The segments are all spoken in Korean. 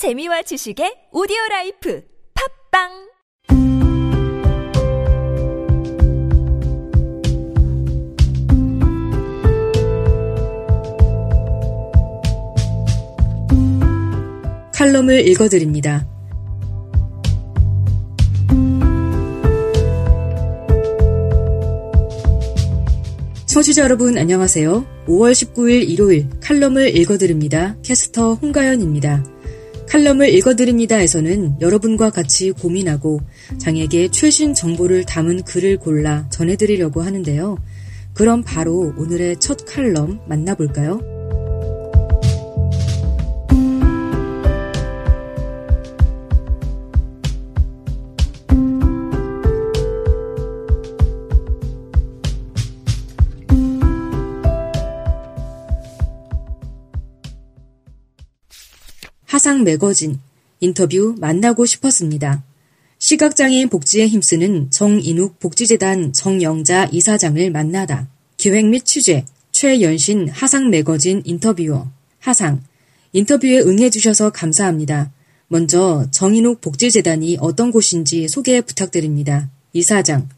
재미와 지식의 오디오 라이프 팟빵 칼럼을 읽어드립니다. 청취자 여러분 안녕하세요. 5월 19일 일요일 칼럼을 읽어드립니다. 캐스터 홍가연입니다. 칼럼을 읽어드립니다에서는 여러분과 같이 고민하고 장에게 최신 정보를 담은 글을 골라 전해드리려고 하는데요. 그럼 바로 오늘의 첫 칼럼 만나볼까요? 화상 매거진 인터뷰 만나고 싶었습니다. 시각장애인 복지에 힘쓰는 정인욱 복지재단 정영자 이사장을 만나다. 기획 및 취재 최연신 하상 매거진 인터뷰어 하상 인터뷰에 응해주셔서 감사합니다. 먼저 정인욱 복지재단이 어떤 곳인지 소개 부탁드립니다. 이사장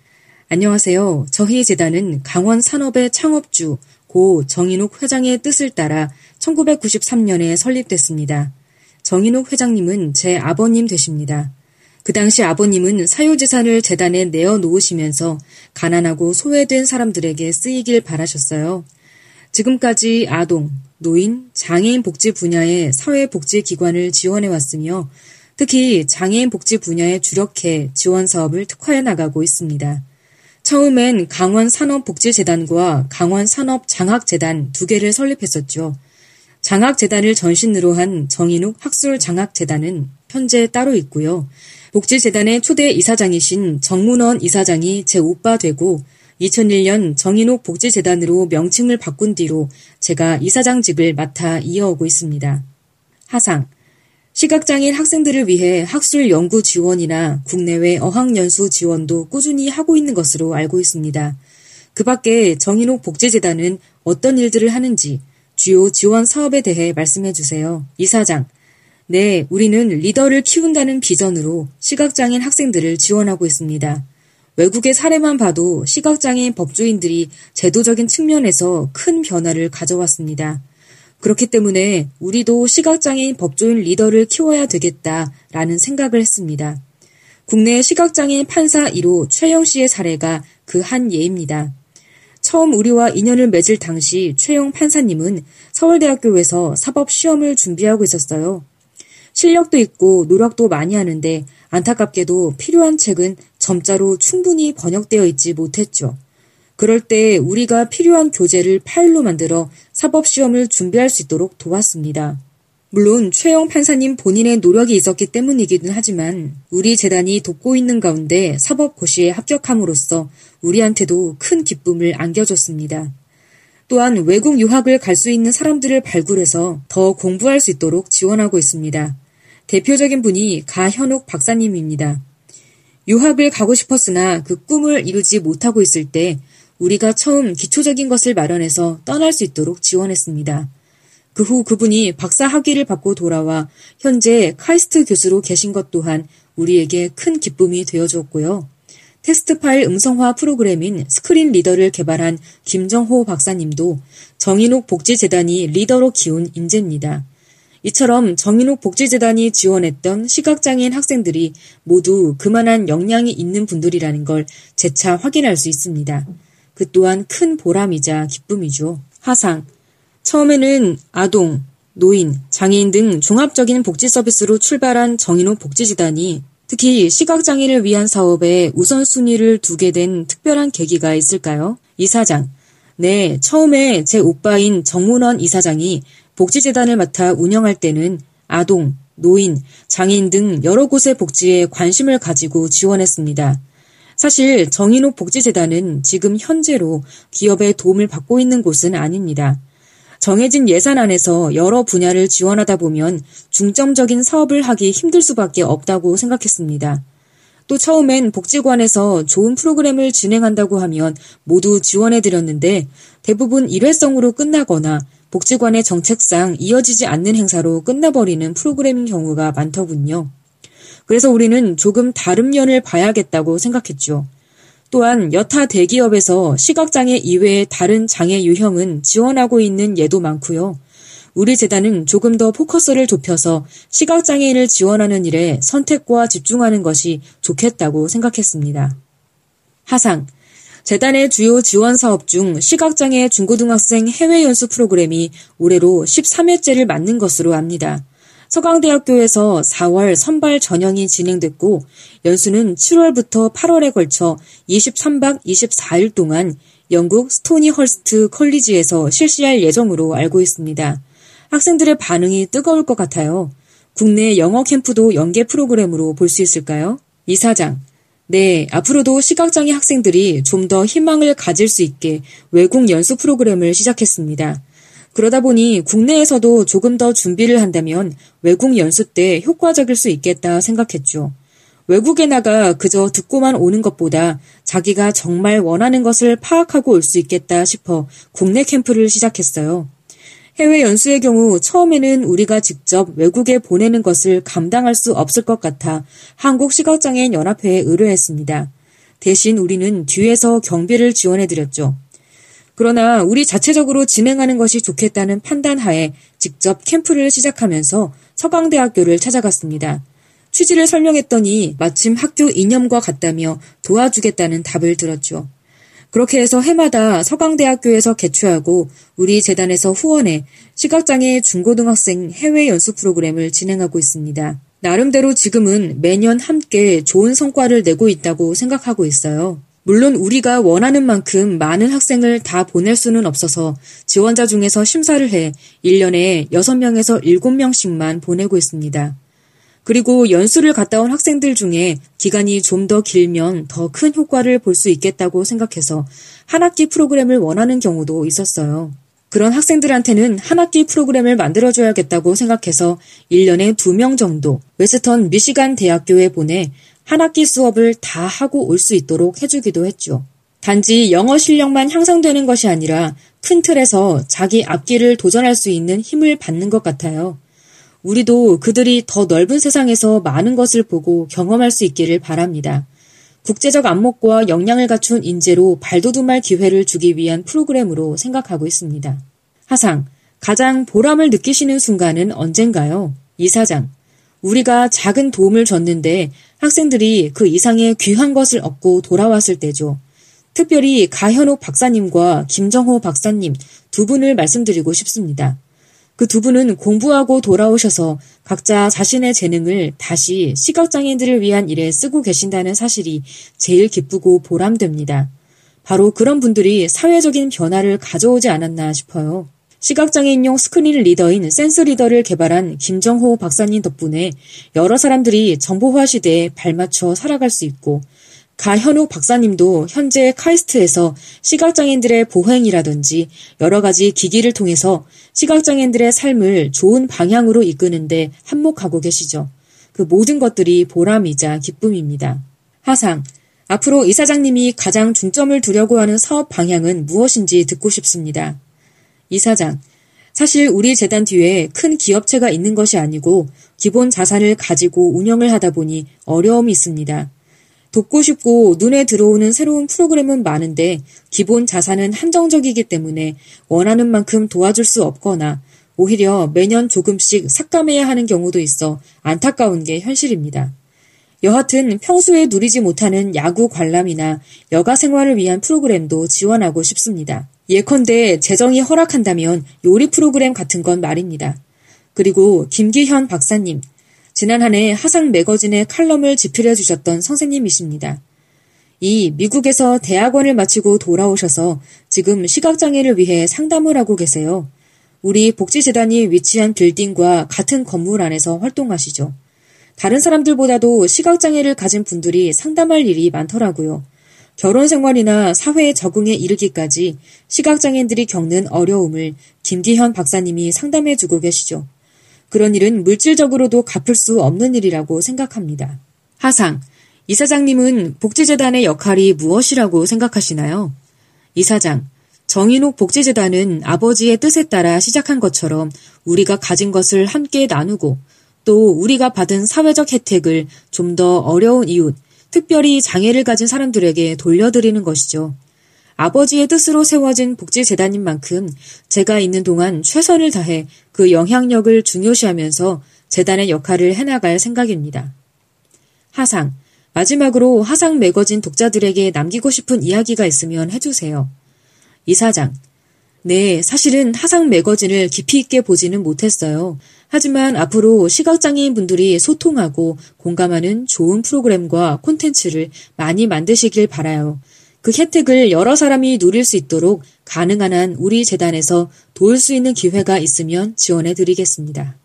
안녕하세요. 저희 재단은 강원 산업의 창업주 고 정인욱 회장의 뜻을 따라 1993년에 설립됐습니다. 정인옥 회장님은 제 아버님 되십니다. 그 당시 아버님은 사유재산을 재단에 내어 놓으시면서 가난하고 소외된 사람들에게 쓰이길 바라셨어요. 지금까지 아동, 노인, 장애인 복지 분야의 사회복지기관을 지원해 왔으며 특히 장애인 복지 분야에 주력해 지원 사업을 특화해 나가고 있습니다. 처음엔 강원 산업복지재단과 강원 산업장학재단 두 개를 설립했었죠. 장학재단을 전신으로 한 정인욱 학술장학재단은 현재 따로 있고요. 복지재단의 초대 이사장이신 정문원 이사장이 제 오빠 되고 2001년 정인욱 복지재단으로 명칭을 바꾼 뒤로 제가 이사장직을 맡아 이어오고 있습니다. 하상 시각장애인 학생들을 위해 학술 연구 지원이나 국내외 어학연수 지원도 꾸준히 하고 있는 것으로 알고 있습니다. 그 밖에 정인욱 복지재단은 어떤 일들을 하는지 주요 지원 사업에 대해 말씀해 주세요. 이사장. 네, 우리는 리더를 키운다는 비전으로 시각장애인 학생들을 지원하고 있습니다. 외국의 사례만 봐도 시각장애인 법조인들이 제도적인 측면에서 큰 변화를 가져왔습니다. 그렇기 때문에 우리도 시각장애인 법조인 리더를 키워야 되겠다라는 생각을 했습니다. 국내 시각장애인 판사 1호 최영 씨의 사례가 그 한 예입니다. 처음 우리와 인연을 맺을 당시 최용 판사님은 서울대학교에서 사법 시험을 준비하고 있었어요. 실력도 있고 노력도 많이 하는데 안타깝게도 필요한 책은 점자로 충분히 번역되어 있지 못했죠. 그럴 때 우리가 필요한 교재를 파일로 만들어 사법시험을 준비할 수 있도록 도왔습니다. 물론 최영 판사님 본인의 노력이 있었기 때문이기는 하지만 우리 재단이 돕고 있는 가운데 사법 고시에 합격함으로써 우리한테도 큰 기쁨을 안겨줬습니다. 또한 외국 유학을 갈 수 있는 사람들을 발굴해서 더 공부할 수 있도록 지원하고 있습니다. 대표적인 분이 가현옥 박사님입니다. 유학을 가고 싶었으나 그 꿈을 이루지 못하고 있을 때 우리가 처음 기초적인 것을 마련해서 떠날 수 있도록 지원했습니다. 그 후 그분이 박사 학위를 받고 돌아와 현재 카이스트 교수로 계신 것 또한 우리에게 큰 기쁨이 되어주었고요. 텍스트 파일 음성화 프로그램인 screen reader를 개발한 김정호 박사님도 정인욱 복지재단이 리더로 키운 인재입니다. 이처럼 정인욱 복지재단이 지원했던 시각장애인 학생들이 모두 그만한 역량이 있는 분들이라는 걸 재차 확인할 수 있습니다. 그 또한 큰 보람이자 기쁨이죠. 화상, 처음에는 아동, 노인, 장애인 등 종합적인 복지 서비스로 출발한 정인호 복지재단이 특히 시각장애를 위한 사업에 우선순위를 두게 된 특별한 계기가 있을까요? 이사장. 네, 처음에 제 오빠인 정문원 이사장이 복지재단을 맡아 운영할 때는 아동, 노인, 장애인 등 여러 곳의 복지에 관심을 가지고 지원했습니다. 사실 정인호 복지재단은 지금 현재로 기업의 도움을 받고 있는 곳은 아닙니다. 정해진 예산 안에서 여러 분야를 지원하다 보면 중점적인 사업을 하기 힘들 수밖에 없다고 생각했습니다. 또 처음엔 복지관에서 좋은 프로그램을 진행한다고 하면 모두 지원해드렸는데 대부분 일회성으로 끝나거나 복지관의 정책상 이어지지 않는 행사로 끝나버리는 프로그램인 경우가 많더군요. 그래서 우리는 조금 다른 면을 봐야겠다고 생각했죠. 또한 여타 대기업에서 시각장애 이외의 다른 장애 유형은 지원하고 있는 예도 많고요. 우리 재단은 조금 더 포커스를 좁혀서 시각장애인을 지원하는 일에 선택과 집중하는 것이 좋겠다고 생각했습니다. 하상. 재단의 주요 지원 사업 중 시각장애 중고등학생 해외 연수 프로그램이 올해로 13회째를 맞는 것으로 압니다. 서강대학교에서 4월 선발 전형이 진행됐고 연수는 7월부터 8월에 걸쳐 23박 24일 동안 영국 스토니 헐스트 컬리지에서 실시할 예정으로 알고 있습니다. 학생들의 반응이 뜨거울 것 같아요. 국내 영어 캠프도 연계 프로그램으로 볼 수 있을까요? 이사장. 네, 앞으로도 시각장애 학생들이 좀 더 희망을 가질 수 있게 외국 연수 프로그램을 시작했습니다. 그러다 보니 국내에서도 조금 더 준비를 한다면 외국 연수 때 효과적일 수 있겠다 생각했죠. 외국에 나가 그저 듣고만 오는 것보다 자기가 정말 원하는 것을 파악하고 올 수 있겠다 싶어 국내 캠프를 시작했어요. 해외 연수의 경우 처음에는 우리가 직접 외국에 보내는 것을 감당할 수 없을 것 같아 한국시각장애인 연합회에 의뢰했습니다. 대신 우리는 뒤에서 경비를 지원해드렸죠. 그러나 우리 자체적으로 진행하는 것이 좋겠다는 판단하에 직접 캠프를 시작하면서 서강대학교를 찾아갔습니다. 취지를 설명했더니 마침 학교 이념과 같다며 도와주겠다는 답을 들었죠. 그렇게 해서 해마다 서강대학교에서 개최하고 우리 재단에서 후원해 시각장애 중고등학생 해외 연수 프로그램을 진행하고 있습니다. 나름대로 지금은 매년 함께 좋은 성과를 내고 있다고 생각하고 있어요. 물론 우리가 원하는 만큼 많은 학생을 다 보낼 수는 없어서 지원자 중에서 심사를 해 1년에 6명에서 7명씩만 보내고 있습니다. 그리고 연수를 갔다 온 학생들 중에 기간이 좀 더 길면 더 큰 효과를 볼 수 있겠다고 생각해서 한 학기 프로그램을 원하는 경우도 있었어요. 그런 학생들한테는 한 학기 프로그램을 만들어줘야겠다고 생각해서 1년에 2명 정도 웨스턴 미시간 대학교에 보내 한 학기 수업을 다 하고 올 수 있도록 해주기도 했죠. 단지 영어 실력만 향상되는 것이 아니라 큰 틀에서 자기 앞길을 도전할 수 있는 힘을 받는 것 같아요. 우리도 그들이 더 넓은 세상에서 많은 것을 보고 경험할 수 있기를 바랍니다. 국제적 안목과 역량을 갖춘 인재로 발돋움할 기회를 주기 위한 프로그램으로 생각하고 있습니다. 하상, 가장 보람을 느끼시는 순간은 언젠가요? 이사장, 우리가 작은 도움을 줬는데 학생들이 그 이상의 귀한 것을 얻고 돌아왔을 때죠. 특별히 가현옥 박사님과 김정호 박사님 두 분을 말씀드리고 싶습니다. 그 두 분은 공부하고 돌아오셔서 각자 자신의 재능을 다시 시각장애인들을 위한 일에 쓰고 계신다는 사실이 제일 기쁘고 보람됩니다. 바로 그런 분들이 사회적인 변화를 가져오지 않았나 싶어요. 시각장애인용 스크린 리더인 센스 리더를 개발한 김정호 박사님 덕분에 여러 사람들이 정보화 시대에 발맞춰 살아갈 수 있고 가현욱 박사님도 현재 카이스트에서 시각장애인들의 보행이라든지 여러 가지 기기를 통해서 시각장애인들의 삶을 좋은 방향으로 이끄는데 한몫하고 계시죠. 그 모든 것들이 보람이자 기쁨입니다. 하상, 앞으로 이사장님이 가장 중점을 두려고 하는 사업 방향은 무엇인지 듣고 싶습니다. 이사장, 사실 우리 재단 뒤에 큰 기업체가 있는 것이 아니고 기본 자산을 가지고 운영을 하다 보니 어려움이 있습니다. 돕고 싶고 눈에 들어오는 새로운 프로그램은 많은데 기본 자산은 한정적이기 때문에 원하는 만큼 도와줄 수 없거나 오히려 매년 조금씩 삭감해야 하는 경우도 있어 안타까운 게 현실입니다. 여하튼 평소에 누리지 못하는 야구 관람이나 여가 생활을 위한 프로그램도 지원하고 싶습니다. 예컨대 재정이 허락한다면 요리 프로그램 같은 건 말입니다. 그리고 김기현 박사님, 지난 한 해 하상 매거진에 칼럼을 집필해 주셨던 선생님이십니다. 이 미국에서 대학원을 마치고 돌아오셔서 지금 시각장애를 위해 상담을 하고 계세요. 우리 복지재단이 위치한 빌딩과 같은 건물 안에서 활동하시죠. 다른 사람들보다도 시각장애를 가진 분들이 상담할 일이 많더라고요. 결혼 생활이나 사회에 적응에 이르기까지 시각장애인들이 겪는 어려움을 김기현 박사님이 상담해 주고 계시죠. 그런 일은 물질적으로도 갚을 수 없는 일이라고 생각합니다. 하상, 이사장님은 복지재단의 역할이 무엇이라고 생각하시나요? 이사장, 정인욱 복지재단은 아버지의 뜻에 따라 시작한 것처럼 우리가 가진 것을 함께 나누고 또 우리가 받은 사회적 혜택을 좀 더 어려운 이웃, 특별히 장애를 가진 사람들에게 돌려드리는 것이죠. 아버지의 뜻으로 세워진 복지재단인 만큼 제가 있는 동안 최선을 다해 그 영향력을 중요시하면서 재단의 역할을 해나갈 생각입니다. 하상. 마지막으로 하상 매거진 독자들에게 남기고 싶은 이야기가 있으면 해주세요. 이사장. 네, 사실은 하상 매거진을 깊이 있게 보지는 못했어요. 하지만 앞으로 시각장애인 분들이 소통하고 공감하는 좋은 프로그램과 콘텐츠를 많이 만드시길 바라요. 그 혜택을 여러 사람이 누릴 수 있도록 가능한 한 우리 재단에서 도울 수 있는 기회가 있으면 지원해 드리겠습니다.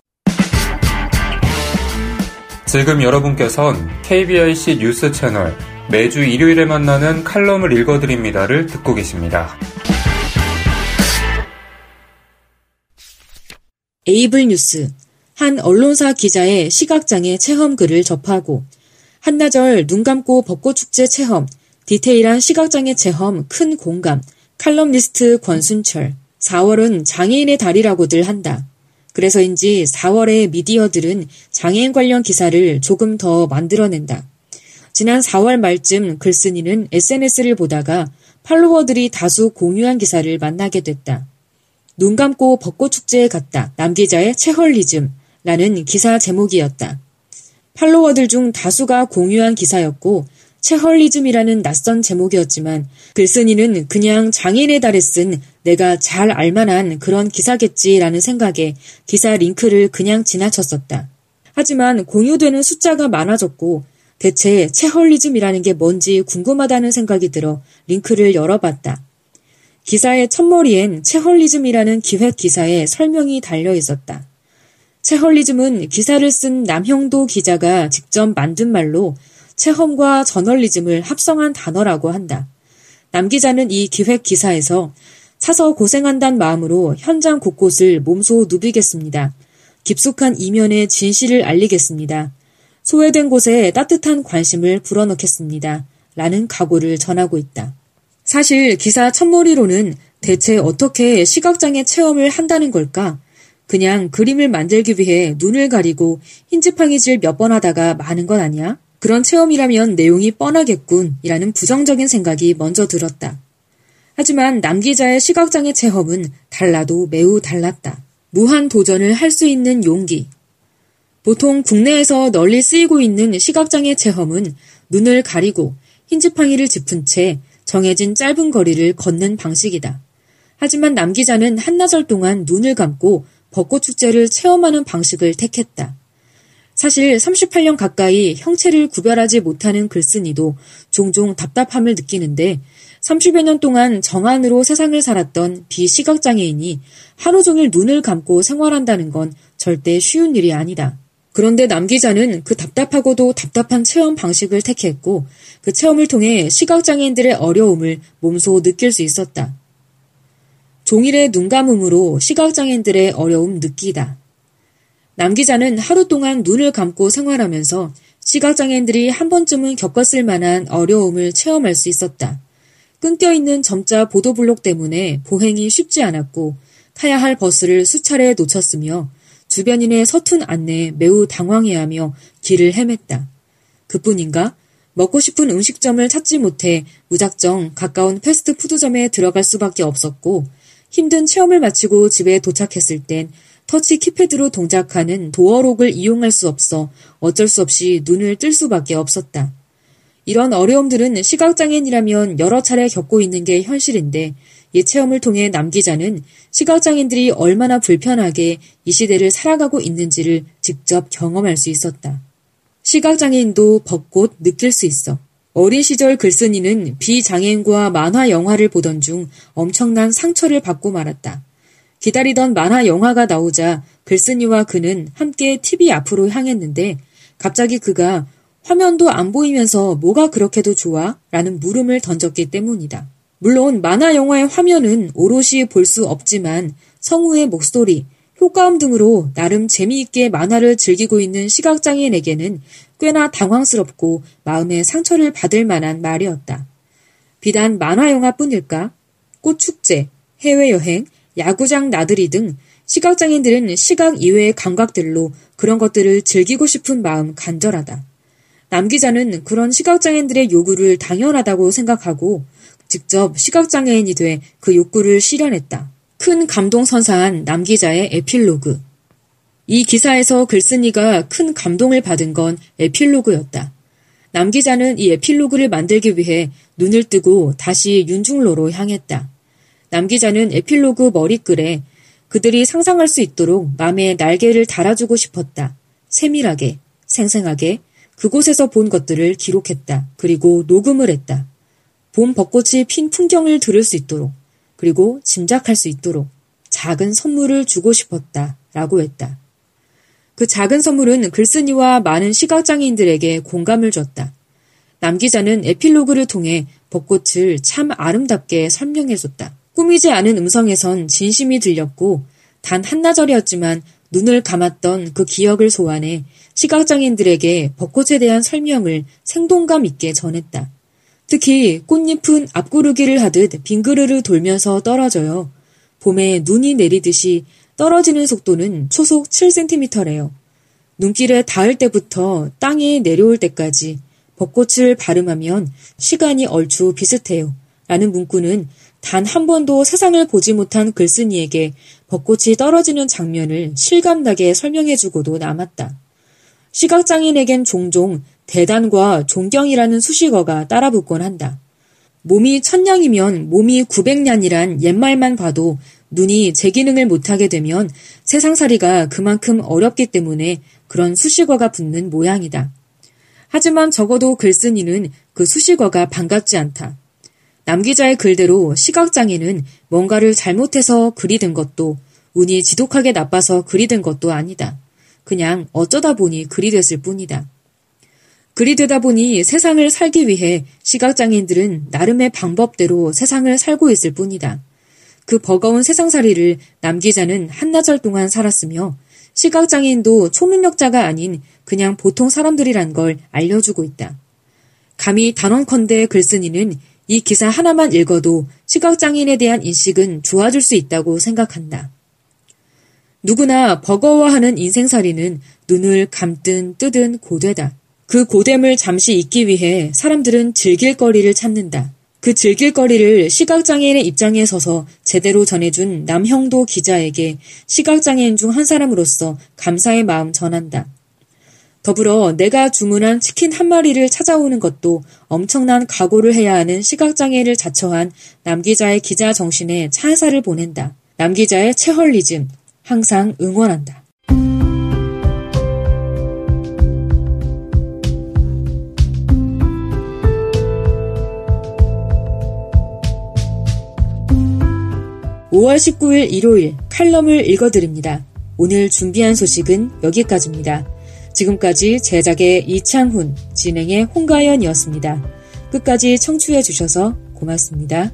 지금 여러분께선 KBIC 뉴스 채널 매주 일요일에 만나는 칼럼을 읽어드립니다를 듣고 계십니다. 에이블 뉴스 한 언론사 기자의 시각장애 체험 글을 접하고 한나절 눈 감고 벚꽃축제 체험 디테일한 시각장애 체험 큰 공감, 칼럼니스트 권순철. 4월은 장애인의 달이라고들 한다. 그래서인지 4월에 미디어들은 장애인 관련 기사를 조금 더 만들어낸다. 지난 4월 말쯤 글쓴이는 SNS를 보다가 팔로워들이 다수 공유한 기사를 만나게 됐다. 눈 감고 벚꽃 축제에 갔다. 남기자의 체헐리즘. 라는 기사 제목이었다. 팔로워들 중 다수가 공유한 기사였고 체헐리즘이라는 낯선 제목이었지만 글쓴이는 그냥 장인의 달에 쓴 내가 잘 알만한 그런 기사겠지라는 생각에 기사 링크를 그냥 지나쳤었다. 하지만 공유되는 숫자가 많아졌고 대체 체헐리즘이라는 게 뭔지 궁금하다는 생각이 들어 링크를 열어봤다. 기사의 첫머리엔 체헐리즘이라는 기획 기사에 설명이 달려 있었다. 체헐리즘은 기사를 쓴 남형도 기자가 직접 만든 말로 체험과 저널리즘을 합성한 단어라고 한다. 남 기자는 이 기획 기사에서 사서 고생한단 마음으로 현장 곳곳을 몸소 누비겠습니다. 깊숙한 이면의 진실을 알리겠습니다. 소외된 곳에 따뜻한 관심을 불어넣겠습니다. 라는 각오를 전하고 있다. 사실 기사 첫머리로는 대체 어떻게 시각장애 체험을 한다는 걸까? 그냥 그림을 만들기 위해 눈을 가리고 흰지팡이질 몇 번 하다가 마는 건 아니야? 그런 체험이라면 내용이 뻔하겠군 이라는 부정적인 생각이 먼저 들었다. 하지만 남 기자의 시각장애 체험은 달라도 매우 달랐다. 무한 도전을 할 수 있는 용기. 보통 국내에서 널리 쓰이고 있는 시각장애 체험은 눈을 가리고 흰지팡이를 짚은 채 정해진 짧은 거리를 걷는 방식이다. 하지만 남 기자는 한나절 동안 눈을 감고 벚꽃 축제를 체험하는 방식을 택했다. 사실 38년 가까이 형체를 구별하지 못하는 글쓴이도 종종 답답함을 느끼는데 30여 년 동안 정안으로 세상을 살았던 비시각장애인이 하루 종일 눈을 감고 생활한다는 건 절대 쉬운 일이 아니다. 그런데 남 기자는 그 답답하고도 답답한 체험 방식을 택했고 그 체험을 통해 시각장애인들의 어려움을 몸소 느낄 수 있었다. 종일의 눈 감음으로 시각장애인들의 어려움 느끼다. 남 기자는 하루 동안 눈을 감고 생활하면서 시각장애인들이 한 번쯤은 겪었을 만한 어려움을 체험할 수 있었다. 끊겨 있는 점자 보도블록 때문에 보행이 쉽지 않았고 타야 할 버스를 수차례 놓쳤으며 주변인의 서툰 안내에 매우 당황해하며 길을 헤맸다. 그뿐인가? 먹고 싶은 음식점을 찾지 못해 무작정 가까운 패스트푸드점에 들어갈 수밖에 없었고 힘든 체험을 마치고 집에 도착했을 땐 터치 키패드로 동작하는 도어록을 이용할 수 없어 어쩔 수 없이 눈을 뜰 수밖에 없었다. 이런 어려움들은 시각장애인이라면 여러 차례 겪고 있는 게 현실인데 이 체험을 통해 남 기자는 시각장애인들이 얼마나 불편하게 이 시대를 살아가고 있는지를 직접 경험할 수 있었다. 시각장애인도 벚꽃 느낄 수 있어. 어린 시절 글쓴이는 비장애인과 만화 영화를 보던 중 엄청난 상처를 받고 말았다. 기다리던 만화 영화가 나오자 글쓴이와 그는 함께 TV 앞으로 향했는데 갑자기 그가 화면도 안 보이면서 뭐가 그렇게도 좋아? 라는 물음을 던졌기 때문이다. 물론 만화 영화의 화면은 오롯이 볼 수 없지만 성우의 목소리, 효과음 등으로 나름 재미있게 만화를 즐기고 있는 시각장애인에게는 꽤나 당황스럽고 마음에 상처를 받을 만한 말이었다. 비단 만화 영화뿐일까? 꽃축제, 해외여행, 야구장 나들이 등 시각장애인들은 시각 이외의 감각들로 그런 것들을 즐기고 싶은 마음 간절하다. 남 기자는 그런 시각장애인들의 요구를 당연하다고 생각하고 직접 시각장애인이 돼 그 욕구를 실현했다. 큰 감동 선사한 남 기자의 에필로그. 이 기사에서 글쓴이가 큰 감동을 받은 건 에필로그였다. 남 기자는 이 에필로그를 만들기 위해 눈을 뜨고 다시 윤중로로 향했다. 남 기자는 에필로그 머리글에 그들이 상상할 수 있도록 맘에 날개를 달아주고 싶었다. 세밀하게, 생생하게 그곳에서 본 것들을 기록했다. 그리고 녹음을 했다. 봄 벚꽃이 핀 풍경을 들을 수 있도록, 그리고 짐작할 수 있도록 작은 선물을 주고 싶었다. 라고 했다. 그 작은 선물은 글쓴이와 많은 시각장애인들에게 공감을 줬다. 남 기자는 에필로그를 통해 벚꽃을 참 아름답게 설명해줬다. 꾸미지 않은 음성에선 진심이 들렸고 단 한나절이었지만 눈을 감았던 그 기억을 소환해 시각장애인들에게 벚꽃에 대한 설명을 생동감 있게 전했다. 특히 꽃잎은 앞구르기를 하듯 빙그르르 돌면서 떨어져요. 봄에 눈이 내리듯이 떨어지는 속도는 초속 7cm래요. 눈길에 닿을 때부터 땅에 내려올 때까지 벚꽃을 발음하면 시간이 얼추 비슷해요. 라는 문구는 단 한 번도 세상을 보지 못한 글쓴이에게 벚꽃이 떨어지는 장면을 실감나게 설명해주고도 남았다. 시각장애인에겐 종종 대단과 존경이라는 수식어가 따라붙곤 한다. 몸이 천냥이면 몸이 구백년이란 옛말만 봐도 눈이 제 기능을 못하게 되면 세상살이가 그만큼 어렵기 때문에 그런 수식어가 붙는 모양이다. 하지만 적어도 글쓴이는 그 수식어가 반갑지 않다. 남 기자의 글대로 시각장애는 뭔가를 잘못해서 글이 든 것도 운이 지독하게 나빠서 글이 든 것도 아니다. 그냥 어쩌다 보니 글이 됐을 뿐이다. 글이 되다 보니 세상을 살기 위해 시각장애인들은 나름의 방법대로 세상을 살고 있을 뿐이다. 그 버거운 세상살이를 남 기자는 한나절 동안 살았으며 시각장애인도 초능력자가 아닌 그냥 보통 사람들이란 걸 알려주고 있다. 감히 단언컨대 글쓴이는 이 기사 하나만 읽어도 시각장애인에 대한 인식은 좋아질 수 있다고 생각한다. 누구나 버거워하는 인생살이는 눈을 감든 뜨든 고되다. 그 고됨을 잠시 잊기 위해 사람들은 즐길 거리를 찾는다. 그 즐길 거리를 시각장애인의 입장에 서서 제대로 전해준 남형도 기자에게 시각장애인 중 한 사람으로서 감사의 마음 전한다. 더불어 내가 주문한 치킨 한 마리를 찾아오는 것도 엄청난 각오를 해야 하는 시각장애인을 자처한 남 기자의 기자 정신에 찬사를 보낸다. 남 기자의 체헐리즘 항상 응원한다. 5월 19일 일요일 칼럼을 읽어드립니다. 오늘 준비한 소식은 여기까지입니다. 지금까지 제작의 이창훈, 진행의 홍가연이었습니다. 끝까지 청취해 주셔서 고맙습니다.